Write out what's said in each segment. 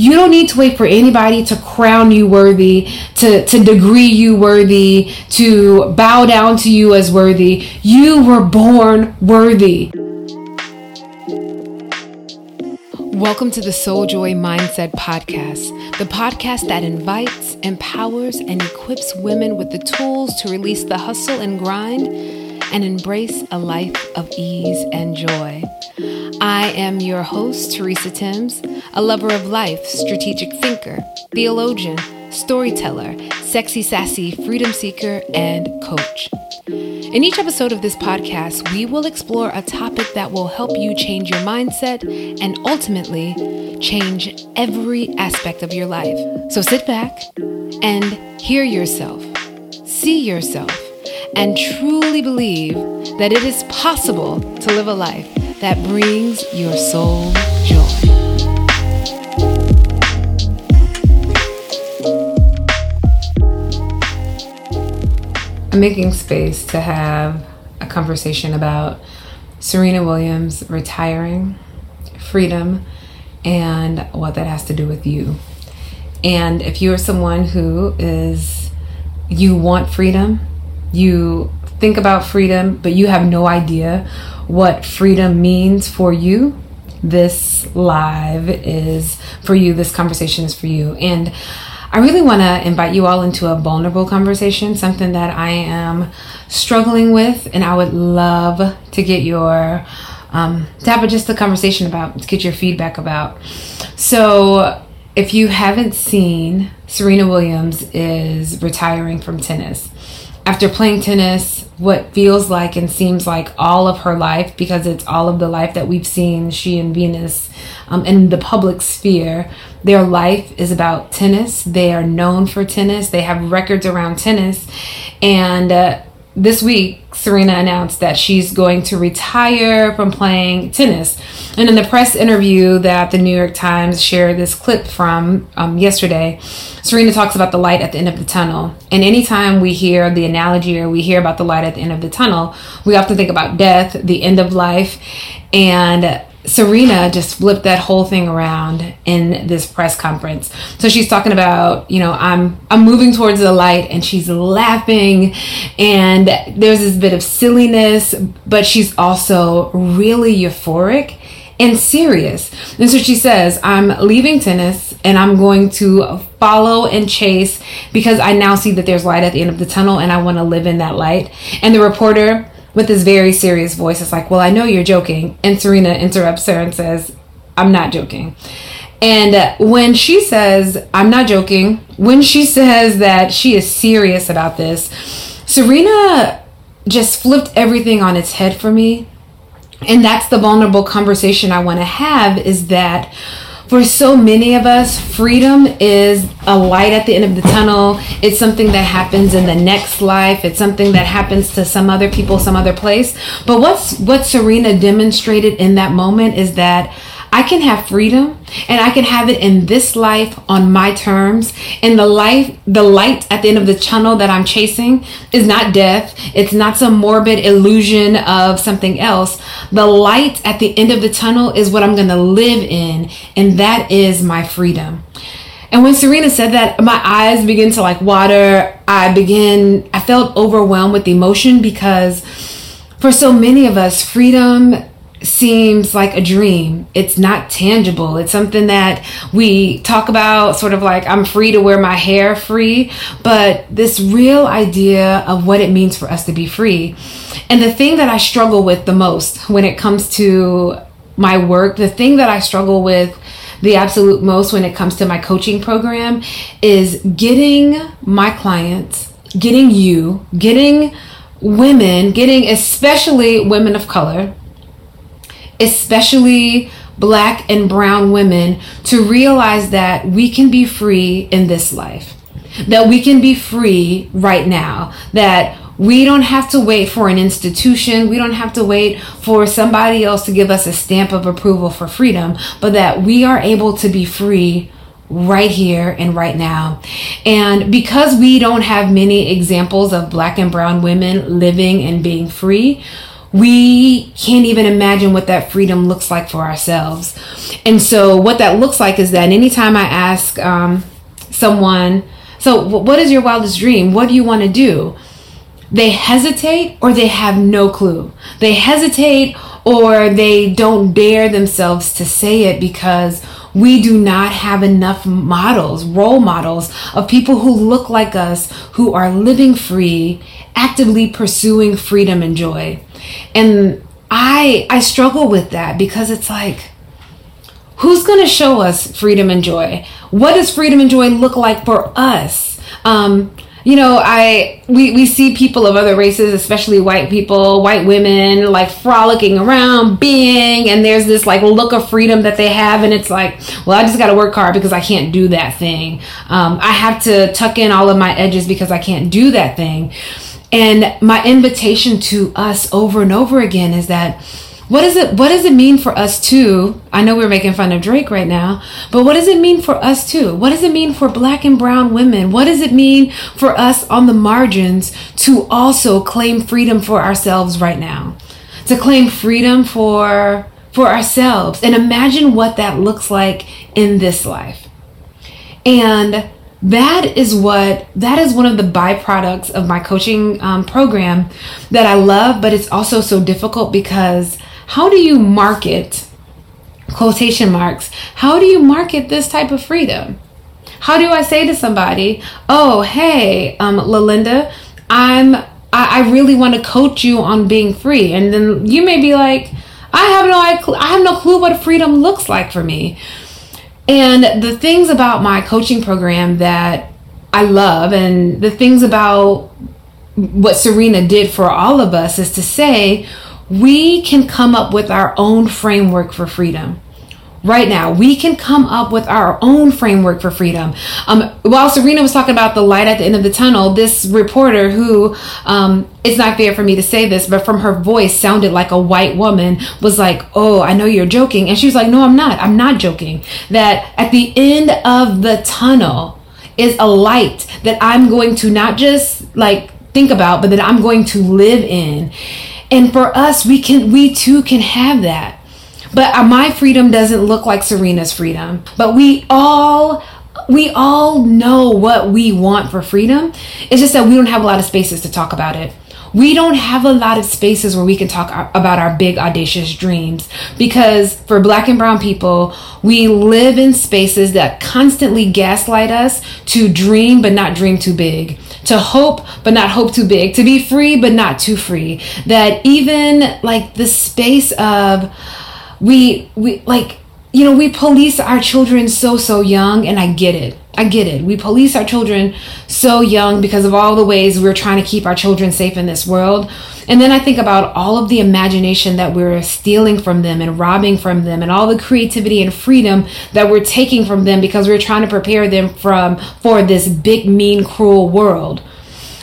You don't need to wait for anybody to crown you worthy, to, to degree you worthy, to bow down to you as worthy. You were born worthy. Welcome to the Soul Joy Mindset Podcast, the podcast that invites, empowers, and equips women with the tools to release the hustle and grind and embrace a life of ease and joy. I am your host, Teresa Timms, a lover of life, strategic thinker, theologian, storyteller, sexy, sassy, freedom seeker, and coach. In each episode of this podcast, we will explore a topic that will help you change your mindset and ultimately change every aspect of your life. So sit back and hear yourself, see yourself, and truly believe that it is possible to live a life that brings your soul joy. Making space to have a conversation about Serena Williams retiring, freedom, and what that has to do with you. And if you are someone who is, you want freedom, you think about freedom, but you have no idea what freedom means for you, this live is for you. This conversation is for you. And I really want to invite you all into a vulnerable conversation, something that I am struggling with, and I would love to get your um, to have just a conversation about, to get your feedback about. So, if you haven't seen, Serena Williams is retiring from tennis after playing tennis what feels like and seems like all of her life because it's all of the life that we've seen she and venus um, in the public sphere. Their life is about tennis. They are known for tennis. They have records around tennis. And uh, this week, Serena announced that she's going to retire from playing tennis. And in the press interview that the New York Times shared this clip from um, yesterday, Serena talks about the light at the end of the tunnel. And anytime we hear the analogy or we hear about the light at the end of the tunnel, we often think about death, the end of life. And Serena just flipped that whole thing around in this press conference. So she's talking about, you know, I'm I'm moving towards the light and she's laughing and there's this bit of silliness, but she's also really euphoric and serious. And so she says, I'm leaving tennis and I'm going to follow and chase because I now see that there's light at the end of the tunnel and I want to live in that light. And the reporter with this very serious voice It's like, Well, I know you're joking. And Serena interrupts her and says, I'm not joking. And uh, when she says, I'm not joking, when she says that she is serious about this, Serena just flipped everything on its head for me. And that's the vulnerable conversation I want to have is that for so many of us, freedom is a light at the end of the tunnel. It's something that happens in the next life. It's something that happens to some other people, some other place. But what's what Serena demonstrated in that moment is that I can have freedom and I can have it in this life on my terms. And the life, the light at the end of the tunnel that I'm chasing is not death. It's not some morbid illusion of something else. The light at the end of the tunnel is what I'm going to live in. And that is my freedom. And when Serena said that, my eyes begin to like water. I begin, I felt overwhelmed with emotion because for so many of us, freedom seems like a dream. It's not tangible. It's something that we talk about, sort of like I'm free to wear my hair free, but this real idea of what it means for us to be free. And the thing that I struggle with the most when it comes to my work, the thing that I struggle with the absolute most when it comes to my coaching program is getting my clients, getting you, getting women, getting especially women of color especially black and brown women, to realize that we can be free in this life, that we can be free right now, that we don't have to wait for an institution. We don't have to wait for somebody else to give us a stamp of approval for freedom, but that we are able to be free right here and right now. And because we don't have many examples of black and brown women living and being free, we can't even imagine what that freedom looks like for ourselves. And so, what that looks like is that anytime I ask um, someone, So, what is your wildest dream? What do you want to do? They hesitate or they have no clue. They hesitate or they don't dare themselves to say it because we do not have enough models, role models of people who look like us, who are living free, actively pursuing freedom and joy. And I I struggle with that because it's like who's going to show us freedom and joy? What does freedom and joy look like for us? Um, you know, I we, we see people of other races, especially white people, white women, like frolicking around, being, and there's this like look of freedom that they have, and it's like, well, I just got to work hard because I can't do that thing. Um, I have to tuck in all of my edges because I can't do that thing. And my invitation to us over and over again is that what is it what does it mean for us too i know we're making fun of drake right now but what does it mean for us too what does it mean for black and brown women? What does it mean for us on the margins to also claim freedom for ourselves right now? To claim freedom for for ourselves. And imagine what that looks like in this life. And that is what that is one of the byproducts of my coaching um, program that i love but it's also so difficult because how do you market quotation marks how do you market this type of freedom? How do i say to somebody oh hey um lalinda i'm i, I really want to coach you on being free and then you may be like i have no i have no clue what freedom looks like for me. And the things about my coaching program that I love, and the things about what Serena did for all of us, is to say we can come up with our own framework for freedom right now. We can come up with our own framework for freedom. Um, while Serena was talking about the light at the end of the tunnel, this reporter who, um, it's not fair for me to say this, but from her voice sounded like a white woman was like, Oh, I know you're joking. And she was like, No, I'm not. I'm not joking. That at the end of the tunnel is a light that I'm going to not just like think about, but that I'm going to live in. And for us, we can, we too can have that but uh, my freedom doesn't look like Serena's freedom. But we all we all know what we want for freedom. It's just that we don't have a lot of spaces to talk about it. We don't have a lot of spaces where we can talk about our big audacious dreams because for black and brown people, we live in spaces that constantly gaslight us to dream but not dream too big, to hope but not hope too big, to be free but not too free. That even like the space of we we like you know we police our children so so young and i get it. I get it. We police our children so young because of all the ways we're trying to keep our children safe in this world. And then i think about all of the imagination that we're stealing from them and robbing from them and all the creativity and freedom that we're taking from them because we're trying to prepare them from for this big mean cruel world.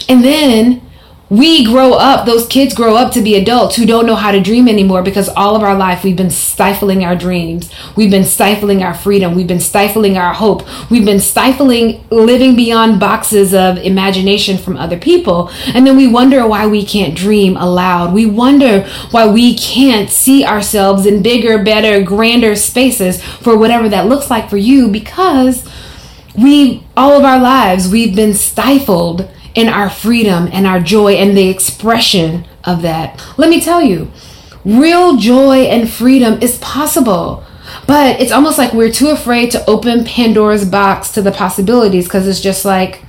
And then we grow up, those kids grow up to be adults who don't know how to dream anymore because all of our life we've been stifling our dreams. We've been stifling our freedom. We've been stifling our hope. We've been stifling living beyond boxes of imagination from other people. And then we wonder why we can't dream aloud. We wonder why we can't see ourselves in bigger, better, grander spaces for whatever that looks like for you because we, all of our lives, we've been stifled in our freedom and our joy and the expression of that. Let me tell you, real joy and freedom is possible. But it's almost like we're too afraid to open Pandora's box to the possibilities because it's just like,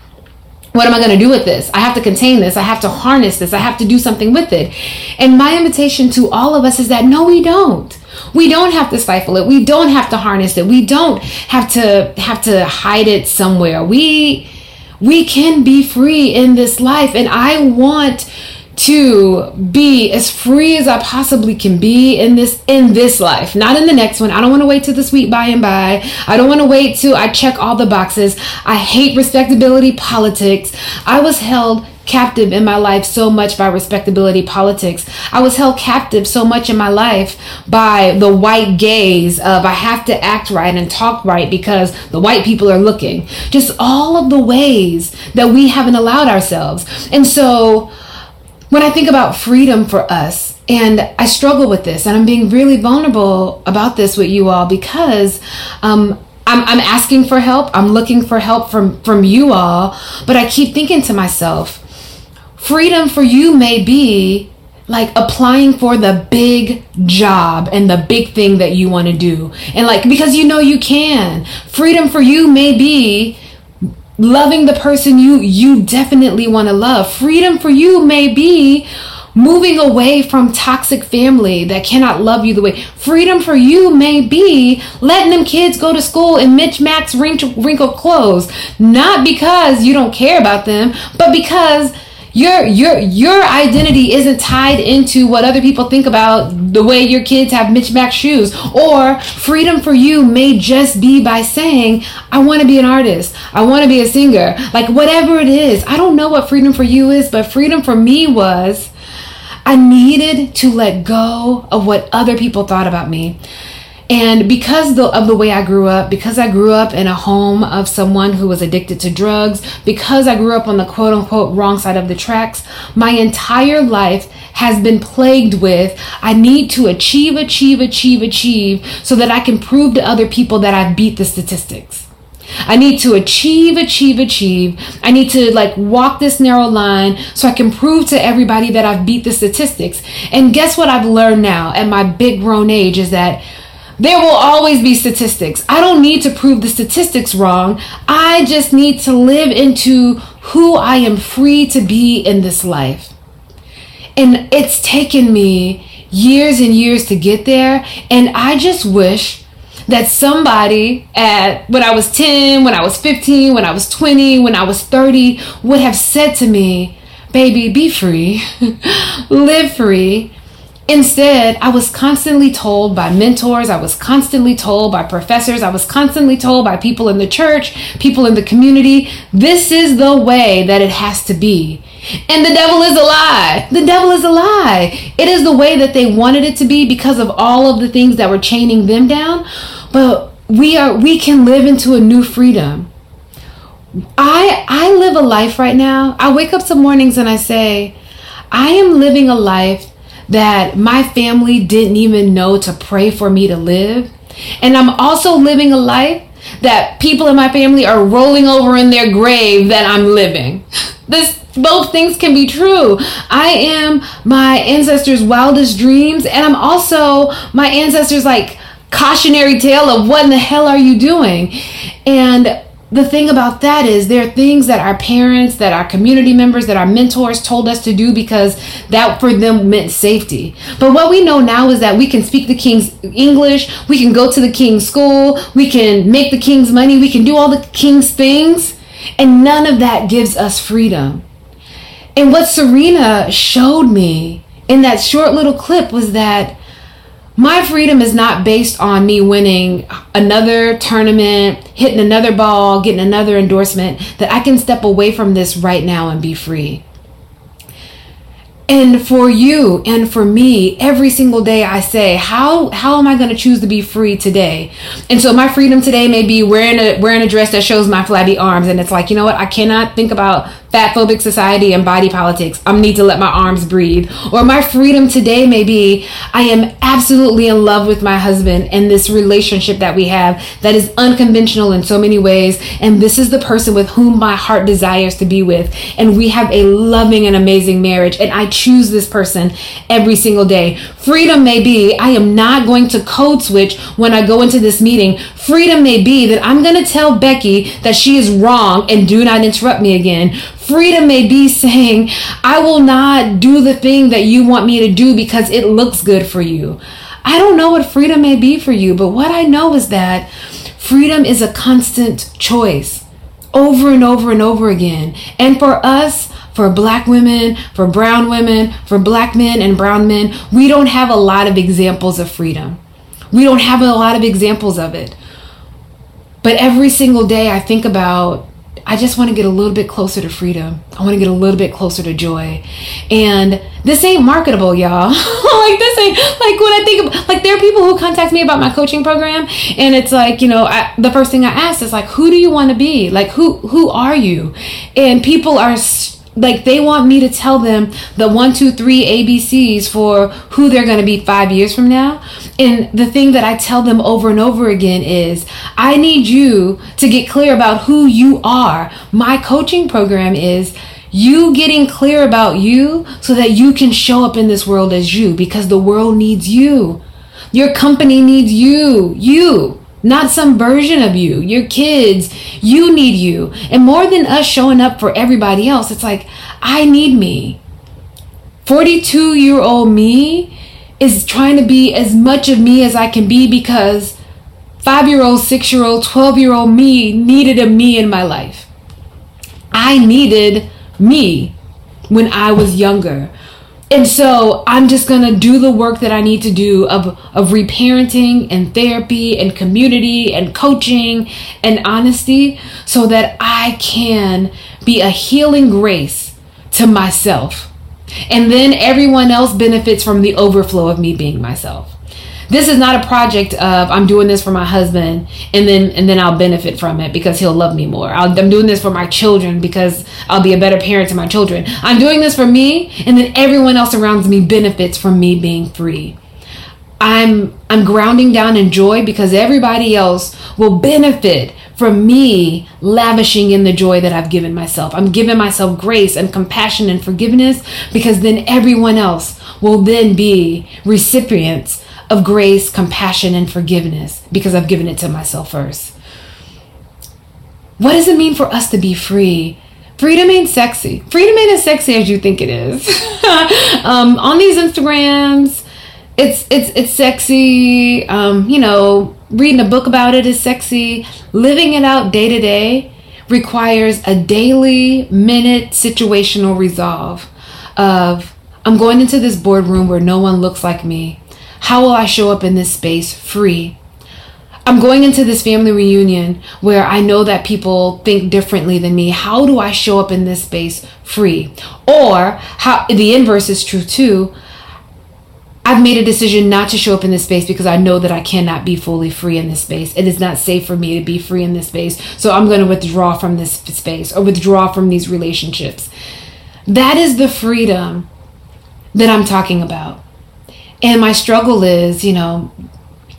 what am I going to do with this? I have to contain this. I have to harness this. I have to do something with it. And my invitation to all of us is that no, we don't. We don't have to stifle it. We don't have to harness it. We don't have to have to hide it somewhere. We we can be free in this life. And I want to be as free as I possibly can be in this in this life, not in the next one. I don't want to wait till the sweet by and by. I don't want to wait till I check all the boxes. I hate respectability politics. I was held captive in my life so much by respectability politics. I was held captive so much in my life by the white gaze of I have to act right and talk right because the white people are looking. Just all of the ways that we haven't allowed ourselves. And so when I think about freedom for us, And I struggle with this, and I'm being really vulnerable about this with you all because um, I'm, I'm asking for help. I'm looking for help from from you all, but I keep thinking to myself, freedom for you may be like applying for the big job and the big thing that you want to do. And like, because you know you can. Freedom for you may be loving the person you you definitely want to love. Freedom for you may be moving away from toxic family that cannot love you the way freedom for you may be letting them kids go to school in Mitch Max wrinkled clothes not because you don't care about them but because your your your identity isn't tied into what other people think about the way your kids have Mac shoes. Or freedom for you may just be by saying I want to be an artist. I want to be a singer. Like whatever it is I don't know what freedom for you is but freedom for me was I needed to let go of what other people thought about me and because the, of the way I grew up, because I grew up in a home of someone who was addicted to drugs, because I grew up on the quote unquote wrong side of the tracks, my entire life has been plagued with I need to achieve, achieve, achieve, achieve so that I can prove to other people that I've beat the statistics. I need to achieve, achieve, achieve. I need to like walk this narrow line so I can prove to everybody that I've beat the statistics. And guess what I've learned now at my big grown age is that there will always be statistics. I don't need to prove the statistics wrong. I just need to live into who I am free to be in this life. And it's taken me years and years to get there. And I just wish that somebody at when I was 10, when I was 15, when I was 20, when I was 30 would have said to me, Baby, be free, live free Instead, I was constantly told by mentors, I was constantly told by professors, I was constantly told by people in the church, people in the community, this is the way that it has to be. And the devil is a lie. The devil is a lie. It is the way that they wanted it to be because of all of the things that were chaining them down. But we are we can live into a new freedom. I I live a life right now. I wake up some mornings and I say, I am living a life that my family didn't even know to pray for me to live. And I'm also living a life that people in my family are rolling over in their grave that I'm living. This both things can be true. I am my ancestors' wildest dreams, and I'm also my ancestors' like cautionary tale of what in the hell are you doing? And the thing about that is there are things that our parents that our community members that our mentors told us to do because that for them meant safety. But what we know now is that we can speak the king's english we can go to the king's school we can make the king's money we can do all the king's things and none of that gives us freedom. And what serena showed me in that short little clip was that my freedom is not based on me winning another tournament, hitting another ball, getting another endorsement, that I can step away from this right now and be free. And for you and for me, every single day I say, how how am I going to choose to be free today? And so my freedom today may be wearing a wearing a dress that shows my flabby arms and it's like, you know what? I cannot think about fat phobic society and body politics. I need to let my arms breathe. Or my freedom today may be I am absolutely in love with my husband and this relationship that we have that is unconventional in so many ways. And this is the person with whom my heart desires to be with. And we have a loving and amazing marriage. And I choose this person every single day. Freedom may be I am not going to code switch when I go into this meeting. Freedom may be that I'm going to tell Becky that she is wrong and do not interrupt me again Freedom may be saying, I will not do the thing that you want me to do because it looks good for you. I don't know what freedom may be for you, but what I know is that freedom is a constant choice over and over and over again. And for us, for black women, for brown women, for black men and brown men, we don't have a lot of examples of freedom. We don't have a lot of examples of it. But every single day I think about I just want to get a little bit closer to freedom. I want to get a little bit closer to joy. And this ain't marketable, y'all. like this ain't like when I think of like there are people who contact me about my coaching program and it's like, you know, I, the first thing I ask is like who do you want to be? Like who who are you? And people are like they want me to tell them the one, two, three ABCs for who they're going to be five years from now. And the thing that I tell them over and over again is I need you to get clear about who you are. My coaching program is you getting clear about you so that you can show up in this world as you because the world needs you. Your company needs you. You not some version of you, your kids. You need you. And more than us showing up for everybody else, it's like, I need me. 42 year old me is trying to be as much of me as I can be because five year old, six year old, 12 year old me needed a me in my life. I needed me when I was younger and so I'm just gonna do the work that I need to do of of reparenting and therapy and community and coaching and honesty so that I can be a healing grace to myself. And then everyone else benefits from the overflow of me being myself this is not a project of I'm doing this for my husband and then and then I'll benefit from it because he'll love me more. i am doing this for my children because I'll be a better parent to my children. I'm doing this for me and then everyone else around me benefits from me being free. I'm I'm grounding down in joy because everybody else will benefit from me lavishing in the joy that I've given myself. I'm giving myself grace and compassion and forgiveness because then everyone else will then be recipients of grace, compassion, and forgiveness because I've given it to myself first. What does it mean for us to be free? Freedom ain't sexy. Freedom ain't as sexy as you think it is. um, on these Instagrams, it's it's it's sexy. Um, you know, reading a book about it is sexy. Living it out day to day requires a daily minute situational resolve of I'm going into this boardroom where no one looks like me. How will I show up in this space free? I'm going into this family reunion where I know that people think differently than me. How do I show up in this space free? Or how the inverse is true too. I've made a decision not to show up in this space because I know that I cannot be fully free in this space. It is not safe for me to be free in this space. So I'm going to withdraw from this space or withdraw from these relationships. That is the freedom that I'm talking about. And my struggle is, you know,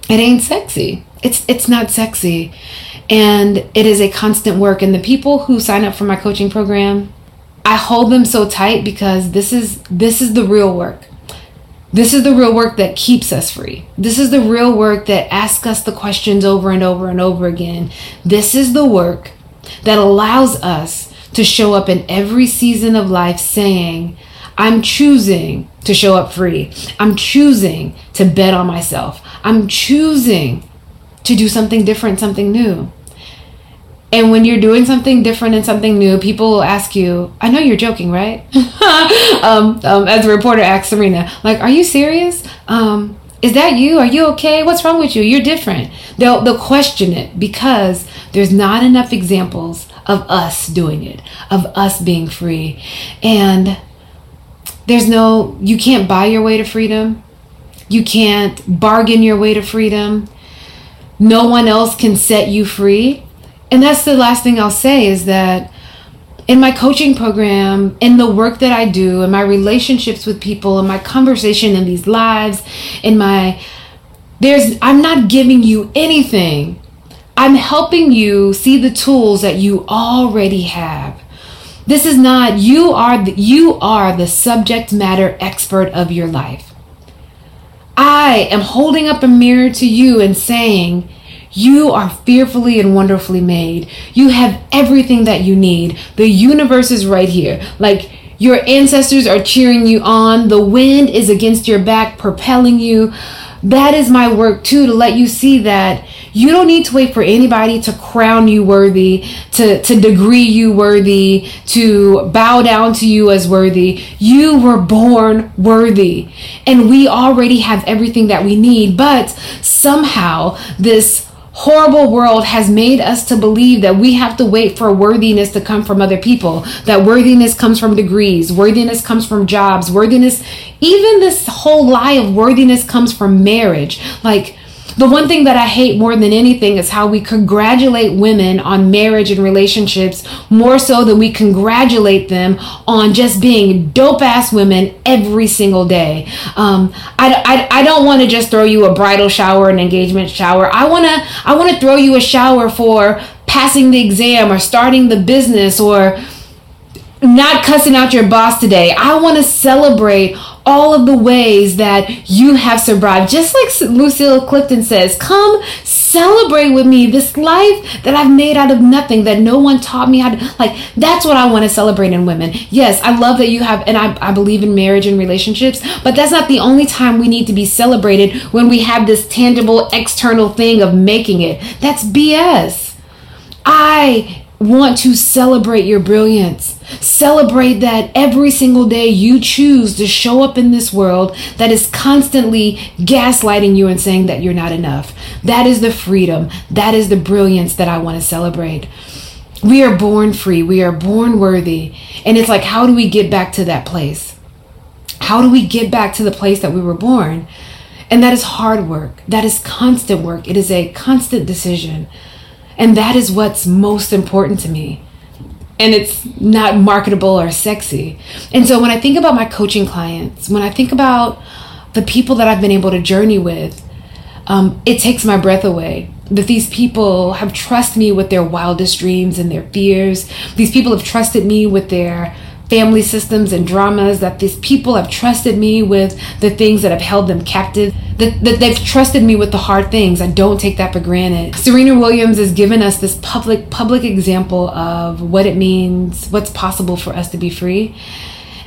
it ain't sexy. It's it's not sexy. And it is a constant work and the people who sign up for my coaching program, I hold them so tight because this is this is the real work. This is the real work that keeps us free. This is the real work that asks us the questions over and over and over again. This is the work that allows us to show up in every season of life saying, I'm choosing to show up free. I'm choosing to bet on myself. I'm choosing to do something different, something new. And when you're doing something different and something new, people will ask you, I know you're joking, right? um, um, as a reporter asked Serena, like, are you serious? Um, is that you? Are you okay? What's wrong with you? You're different. They'll, they'll question it because there's not enough examples of us doing it, of us being free. And there's no, you can't buy your way to freedom. You can't bargain your way to freedom. No one else can set you free. And that's the last thing I'll say is that in my coaching program, in the work that I do, in my relationships with people, in my conversation in these lives, in my there's I'm not giving you anything. I'm helping you see the tools that you already have. This is not you are the, you are the subject matter expert of your life. I am holding up a mirror to you and saying, you are fearfully and wonderfully made. You have everything that you need. The universe is right here. Like your ancestors are cheering you on. The wind is against your back, propelling you. That is my work too, to let you see that you don't need to wait for anybody to crown you worthy, to, to degree you worthy, to bow down to you as worthy. You were born worthy. And we already have everything that we need. But somehow, this horrible world has made us to believe that we have to wait for worthiness to come from other people, that worthiness comes from degrees, worthiness comes from jobs, worthiness, even this whole lie of worthiness comes from marriage. Like, The one thing that I hate more than anything is how we congratulate women on marriage and relationships more so than we congratulate them on just being dope ass women every single day. Um, I, I, I don't want to just throw you a bridal shower, an engagement shower. I want to I want to throw you a shower for passing the exam or starting the business or not cussing out your boss today. I want to celebrate all of the ways that you have survived. Just like Lucille Clifton says, come celebrate with me this life that I've made out of nothing, that no one taught me how to. Like, that's what I want to celebrate in women. Yes, I love that you have, and I, I believe in marriage and relationships, but that's not the only time we need to be celebrated when we have this tangible external thing of making it. That's BS. I want to celebrate your brilliance. Celebrate that every single day you choose to show up in this world that is constantly gaslighting you and saying that you're not enough. That is the freedom. That is the brilliance that I want to celebrate. We are born free. We are born worthy. And it's like, how do we get back to that place? How do we get back to the place that we were born? And that is hard work. That is constant work. It is a constant decision. And that is what's most important to me. And it's not marketable or sexy. And so when I think about my coaching clients, when I think about the people that I've been able to journey with, um, it takes my breath away that these people have trusted me with their wildest dreams and their fears. These people have trusted me with their family systems and dramas, that these people have trusted me with the things that have held them captive, that, that they've trusted me with the hard things. I don't take that for granted. Serena Williams has given us this public public example of what it means, what's possible for us to be free.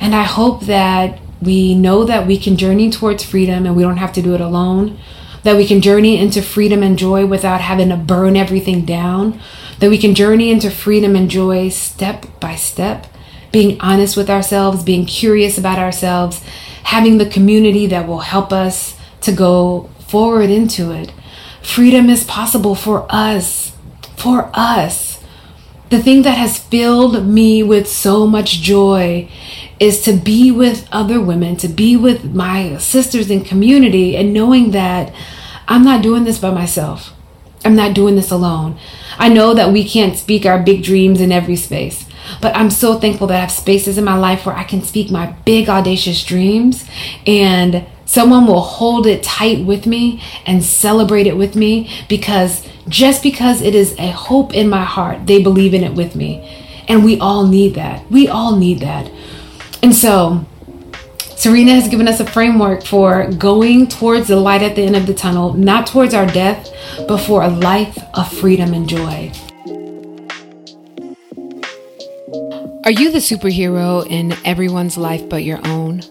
And I hope that we know that we can journey towards freedom and we don't have to do it alone. That we can journey into freedom and joy without having to burn everything down. That we can journey into freedom and joy step by step being honest with ourselves, being curious about ourselves, having the community that will help us to go forward into it. Freedom is possible for us. For us. The thing that has filled me with so much joy is to be with other women, to be with my sisters in community, and knowing that I'm not doing this by myself. I'm not doing this alone. I know that we can't speak our big dreams in every space. But I'm so thankful that I have spaces in my life where I can speak my big, audacious dreams and someone will hold it tight with me and celebrate it with me because just because it is a hope in my heart, they believe in it with me. And we all need that. We all need that. And so, Serena has given us a framework for going towards the light at the end of the tunnel, not towards our death, but for a life of freedom and joy. Are you the superhero in everyone's life but your own?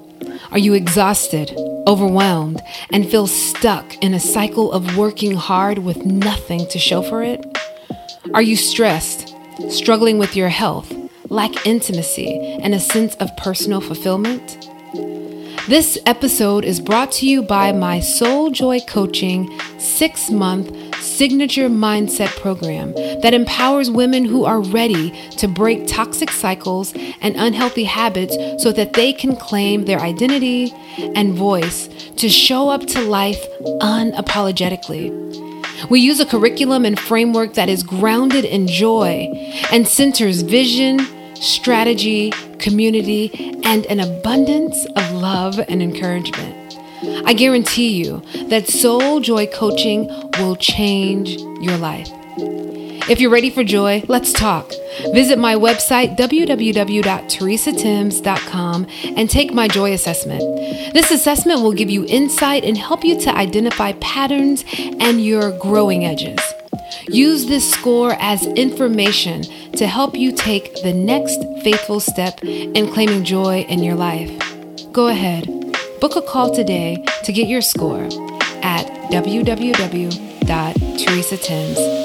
Are you exhausted, overwhelmed, and feel stuck in a cycle of working hard with nothing to show for it? Are you stressed, struggling with your health, lack intimacy, and a sense of personal fulfillment? This episode is brought to you by my Soul Joy Coaching six month signature mindset program that empowers women who are ready to break toxic cycles and unhealthy habits so that they can claim their identity and voice to show up to life unapologetically. We use a curriculum and framework that is grounded in joy and centers vision, strategy, community, and an abundance of love and encouragement. I guarantee you that Soul Joy Coaching will change your life. If you're ready for joy, let's talk. Visit my website, www.teresatims.com, and take my joy assessment. This assessment will give you insight and help you to identify patterns and your growing edges. Use this score as information to help you take the next faithful step in claiming joy in your life. Go ahead Book a call today to get your score at www.teresatims.com.